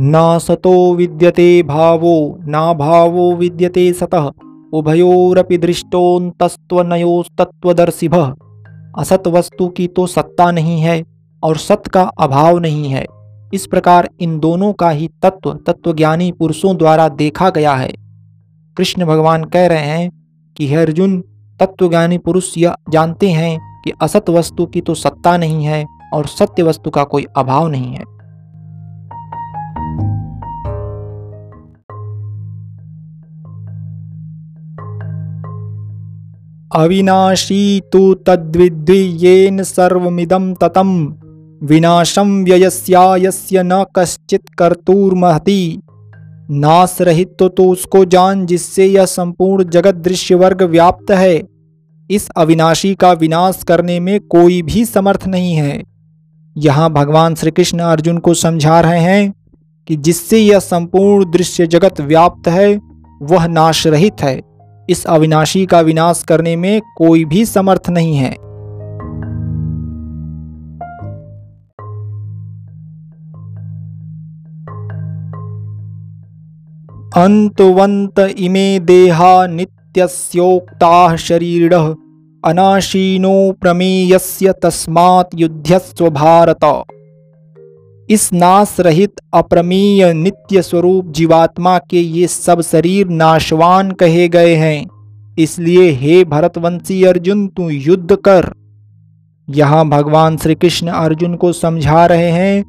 न सतो विद्यते भावो, न भावो विद्यते सतः। उभयोरपि दृष्टोन्तस्त्वनयोस्तत्वदर्शिभ असत वस्तु की तो सत्ता नहीं है और सत का अभाव नहीं है। इस प्रकार इन दोनों का ही तत्व, तत्वज्ञानी पुरुषों द्वारा देखा गया है। कृष्ण भगवान कह रहे हैं कि, हे अर्जुन, तत्वज्ञानी पुरुष यह जानते हैं कि असत वस्तु की तो सत्ता नहीं है और सत्य वस्तु का कोई अभाव नहीं है। अविनाशी तो तद्विद्वि येन सर्वमिदं ततम। विनाशम व्ययस्यायस्य न कश्चित कर्तूर्महति। नाश रहित तो, तो उसको जान जिससे यह संपूर्ण जगत दृश्य वर्ग व्याप्त है। इस अविनाशी का विनाश करने में कोई भी समर्थ नहीं है। यहाँ भगवान श्री कृष्ण अर्जुन को समझा रहे हैं कि जिससे यह संपूर्ण दृश्य जगत व्याप्त है वह नाश रहित है। इस अविनाशी का विनाश करने में कोई भी समर्थ नहीं है। अंतवंत इमे देहा नित्यस्योक्ता शरीर, अनाशीनो प्रमेयस्य तस्मात् युद्धस्व भारत। इस नाश रहित अप्रमीय नित्य स्वरूप जीवात्मा के ये सब शरीर नाशवान कहे गए हैं। इसलिए हे भरतवंशी अर्जुन, तू युद्ध कर। यहाँ भगवान श्री कृष्ण अर्जुन को समझा रहे हैं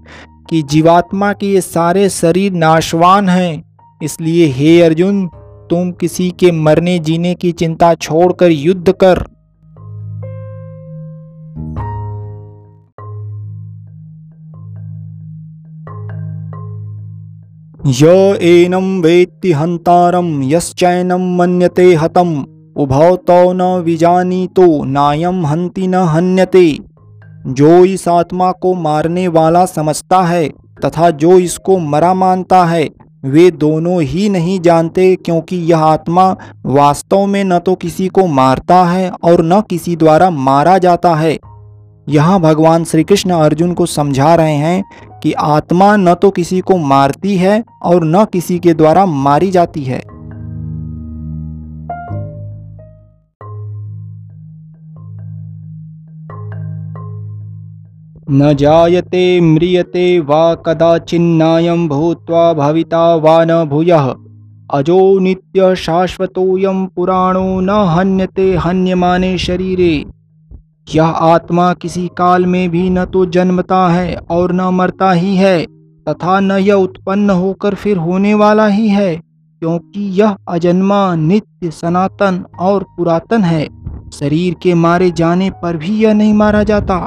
कि जीवात्मा के ये सारे शरीर नाशवान हैं। इसलिए हे अर्जुन, तुम किसी के मरने जीने की चिंता छोड़कर युद्ध कर। य वेत्ति हंतारम यश्चैनं मन्यते हतम। उभौ तो न विजानी तो नायम हंति न हन्यते। जो इस आत्मा को मारने वाला समझता है, तथा जो इसको मरा मानता है, वे दोनों ही नहीं जानते, क्योंकि यह आत्मा वास्तव में न तो किसी को मारता है और न किसी द्वारा मारा जाता है। यहाँ भगवान श्री कृष्ण अर्जुन को समझा रहे हैं कि आत्मा न तो किसी को मारती है और न किसी के द्वारा मारी जाती है। न जायते म्रियते वा कदाचिन्नायं भूत्वा भविता वा न भूयः। अजो नित्य शाश्वतोऽयं पुराणो न हन्यते हन्यमाने शरीरे। यह आत्मा किसी काल में भी न तो जन्मता है और न मरता ही है, तथा न यह उत्पन्न होकर फिर होने वाला ही है, क्योंकि यह अजन्मा नित्य सनातन और पुरातन है। शरीर के मारे जाने पर भी यह नहीं मारा जाता।